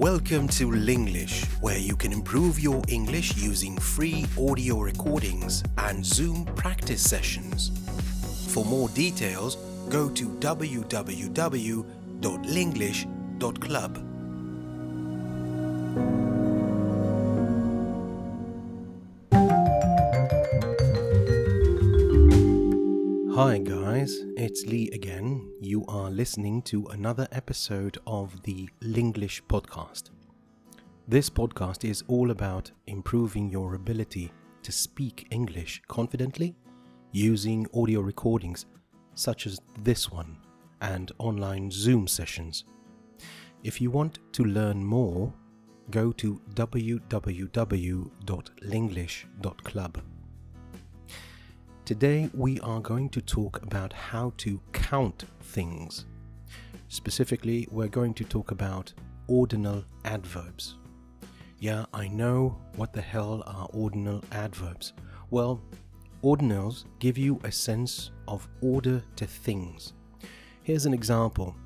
Welcome to Linglish, where you can improve your English using free audio recordings and Zoom practice sessions. For more details, go to www.linglish.club. Hi guys, it's Lee again. You are listening to another episode of the Linglish podcast. This podcast is all about improving your ability to speak English confidently using audio recordings such as this one and online Zoom sessions. If you want to learn more, go to www.linglish.club. Today we are going to talk about how to count things. Specifically, we're going to talk about ordinal adverbs. Yeah, I know what the hell are ordinal adverbs. Well, ordinals give you a sense of order to things. Here's an example.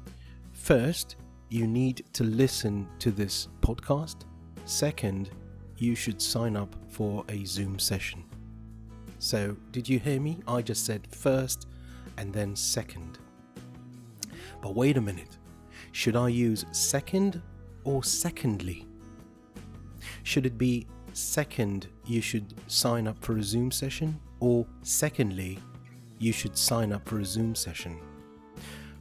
First, you need to listen to this podcast. Second, you should sign up for a Zoom session. So, did you hear me? I just said first and then second. But wait a minute. Should I use second or secondly? Should it be second, you should sign up for a Zoom session? Or secondly, you should sign up for a Zoom session?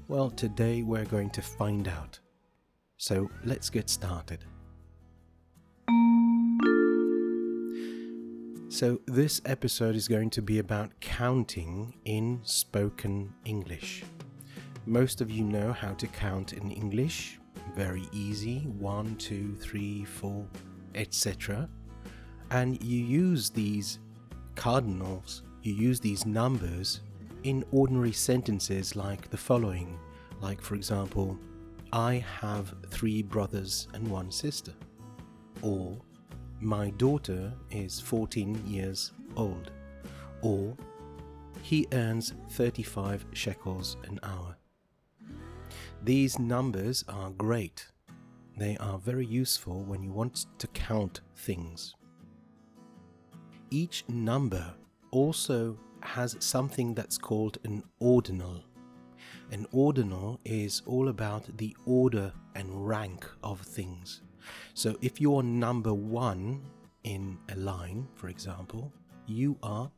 Well, today we're going to find out. So let's get started. So, this episode is going to be about counting in spoken English. Most of you know how to count in English, very easy one, two, three, four, etc. And you use these cardinals, you use these numbers in ordinary sentences like the following. Like, for example, I have three brothers and one sister. Or, my daughter is 14 years old, or he earns 35 shekels an hour. These numbers are great. They are very useful when you want to count things. Each number also has something that's called an ordinal. An ordinal is all about the order and rank of things. So if you're number one in a line, for example, you are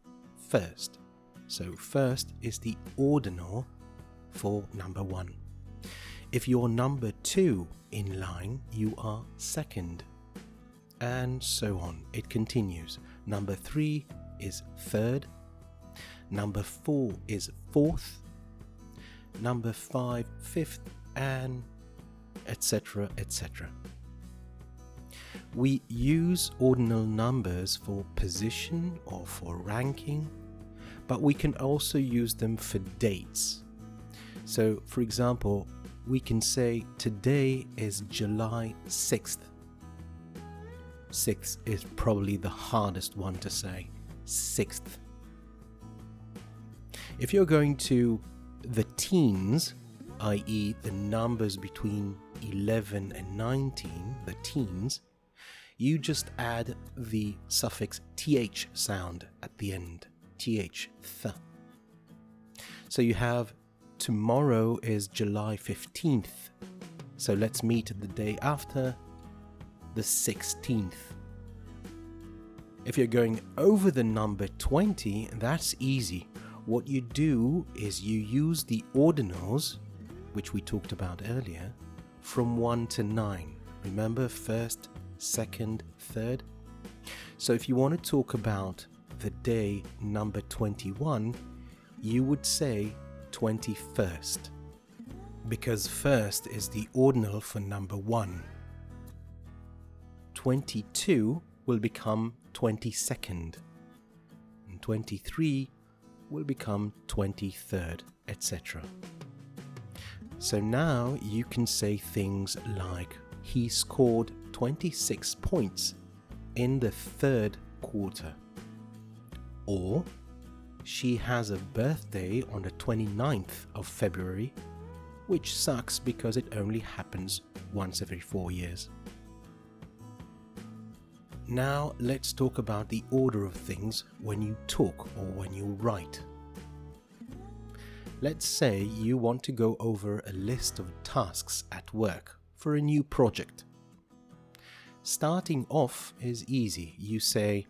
first. So first is the ordinal for number one. If you're number two in line, you are second. And so on. It continues. Number three is third. Number four is fourth. Number five, fifth, and etc. etc. We use ordinal numbers for position or for ranking, but we can also use them for dates. So, for example, we can say today is July 6th. 6th is probably the hardest one to say. 6th. If you're going to the teens, i.e., the numbers between 11 and 19, the teens, you just add the suffix th sound at the end. th, th. So you have tomorrow is July 15th. So let's meet the day after, the 16th. If you're going over the number 20, that's easy. What you do is you use the ordinals, which we talked about earlier, from 1 to 9. Remember, first, second, third. So if you want to talk about the day number 21, you would say 21st, because first is the ordinal for number 1. 22 will become 22nd, and 23 will become 23rd, etc. So now you can say things like he scored 26 points in the third quarter. Or she has a birthday on the 29th of February, which sucks because it only happens once every four years. Now let's talk about the order of things when you talk or when you write. Let's say you want to go over a list of tasks at work for a new project. Starting off is easy. You say,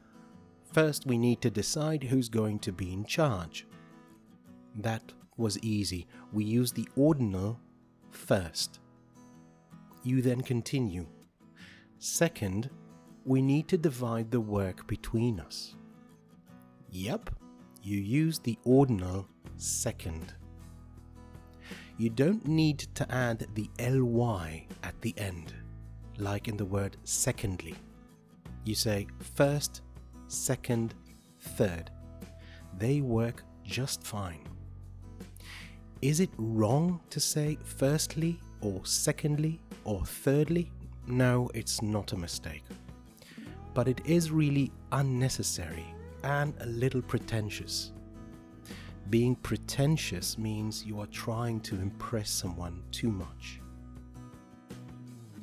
First, we need to decide who's going to be in charge. That was easy. We use the ordinal first. You then continue. Second, we need to divide the work between us. Yep, you use the ordinal second. You don't need to add the ly at the end, like in the word secondly. You say first, second, third. They work just fine. Is it wrong to say firstly or secondly or thirdly? No, it's not a mistake. But it is really unnecessary and a little pretentious. Being pretentious means you are trying to impress someone too much.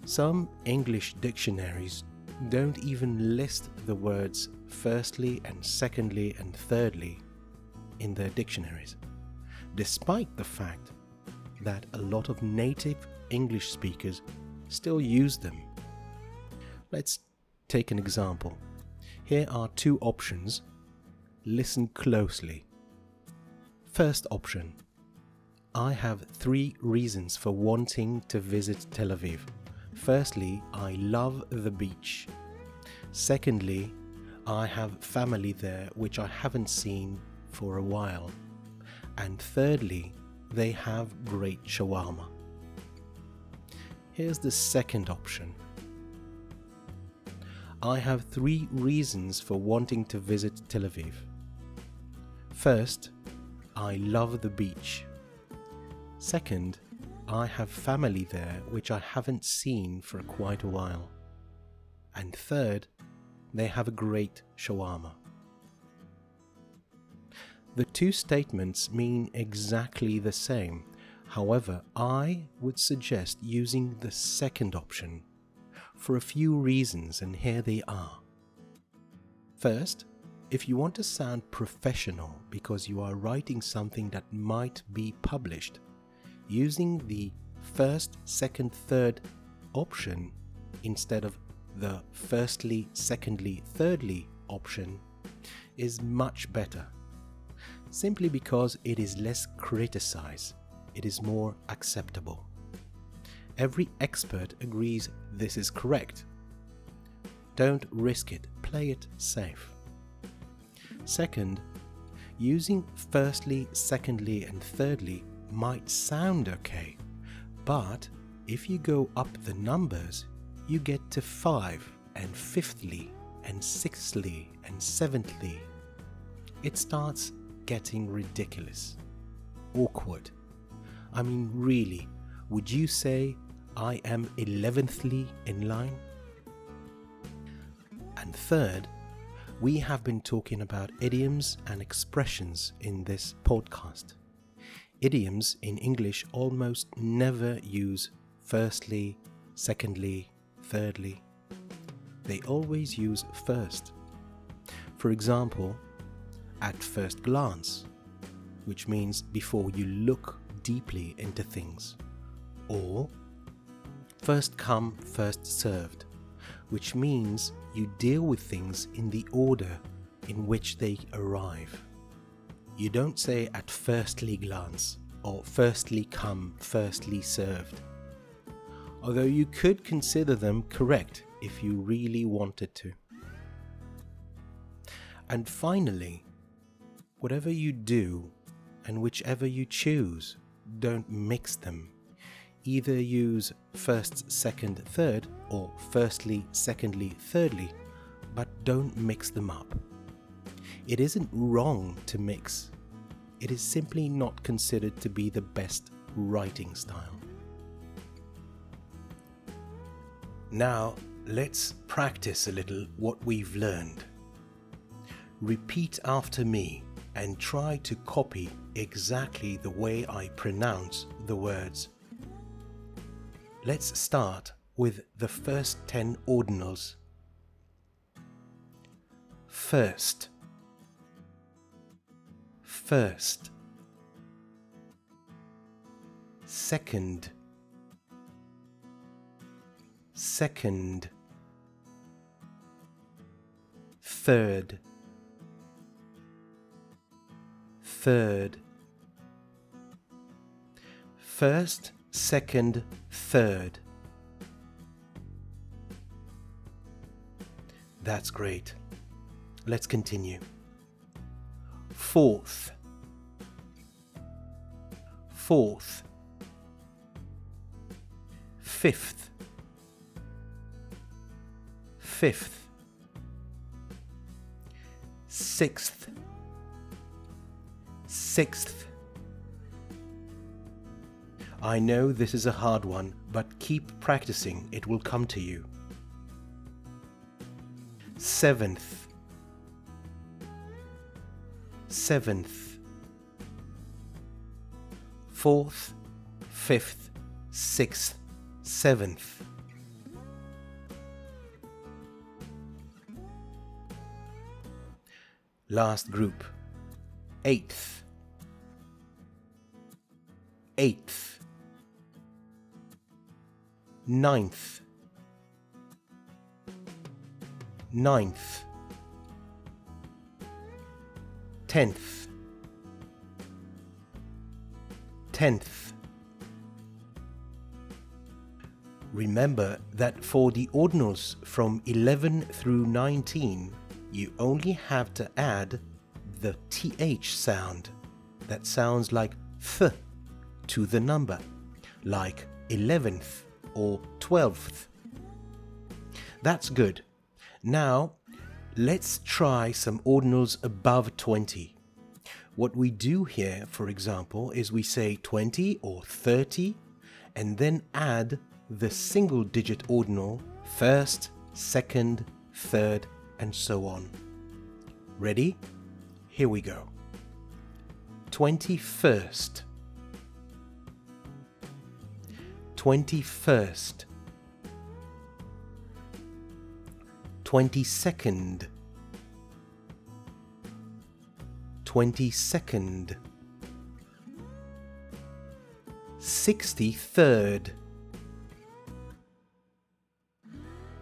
Some English dictionaries don't even list the words firstly and secondly and thirdly in their dictionaries, despite the fact that a lot of native English speakers still use them. Let's take an example. Here are two options. Listen closely. First option I have three reasons for wanting to visit Tel Aviv. Firstly, I love the beach. Secondly, I have family there which I haven't seen for a while. And thirdly, they have great shawarma. Here's the second option. I have three reasons for wanting to visit Tel Aviv. First, I love the beach. Second, I have family there which I haven't seen for quite a while. And third, they have a great shawarma. The two statements mean exactly the same. However, I would suggest using the second option for a few reasons, and here they are. First, if you want to sound professional because you are writing something that might be published, using the first, second, third option instead of the firstly, secondly, thirdly option is much better. Simply because it is less criticized, it is more acceptable. Every expert agrees this is correct. Don't risk it, play it safe. Second, using firstly, secondly, and thirdly might sound okay, but if you go up the numbers, you get to five, and fifthly, and sixthly, and seventhly. It starts getting ridiculous, awkward. I mean, really, would you say I am eleventhly in line? And third, we have been talking about idioms and expressions in this podcast. Idioms in English almost never use firstly, secondly, thirdly. They always use first. For example, at first glance, which means before you look deeply into things. Or first come, first served, which means you deal with things in the order in which they arrive. You don't say at firstly glance or firstly come, firstly served. Although you could consider them correct if you really wanted to. And finally, whatever you do and whichever you choose, don't mix them either use first, second, third, or firstly, secondly, thirdly, but don't mix them up. It isn't wrong to mix, it is simply not considered to be the best writing style. Now, let's practice a little what we've learned. Repeat after me and try to copy exactly the way I pronounce the words Let's start with the first 10 ordinals. first, first, second, second, third, third, first, second, third. That's great. Let's continue. Fourth, fourth, fifth, fifth, sixth, sixth. I know this is a hard one, but keep practicing, it will come to you. Seventh, seventh, fourth, fifth, sixth, seventh. Last group, eighth, eighth, ninth, ninth, tenth, tenth. Remember that for the ordinals from 11 through 19, you only have to add the th sound. That sounds like th to the number, like 11th or 12th. That's good. Now, let's try some ordinals above 20. What we do here, for example, is we say 20 or 30 and then add the single digit ordinal first, second, third, and so on. Ready? Here we go. 21st. 21st. 22nd. 22nd. 63rd.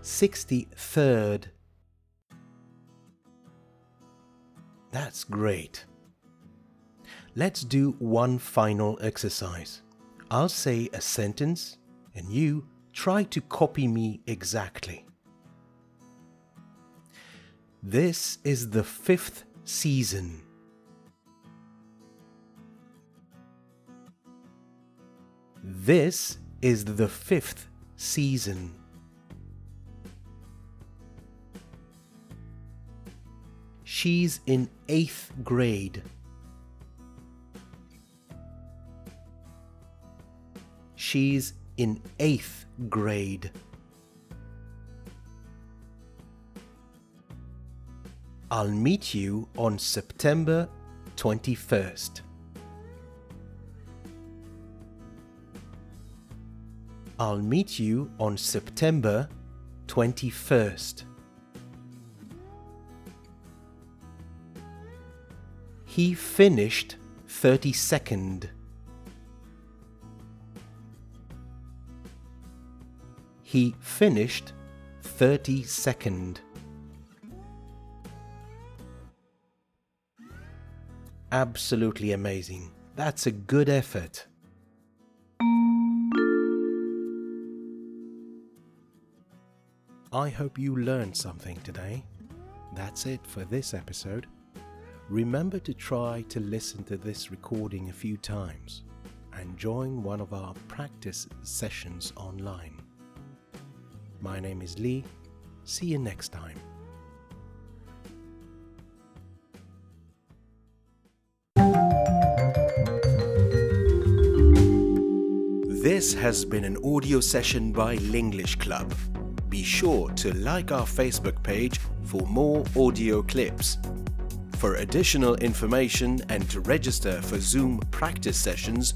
63rd. That's great. Let's do one final exercise. I'll say a sentence and you try to copy me exactly. This is the fifth season. This is the fifth season. She's in eighth grade. She's in eighth grade. I'll meet you on September 21st. I'll meet you on September 21st. He finished 32nd. He finished 32nd. Absolutely amazing. That's a good effort. I hope you learned something today. That's it for this episode. Remember to try to listen to this recording a few times and join one of our practice sessions online. My name is Lee. See you next time. This has been an audio session by Linglish Club. Be sure to like our Facebook page for more audio clips. For additional information and to register for Zoom practice sessions,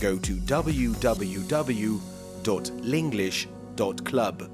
go to www.linglish.club.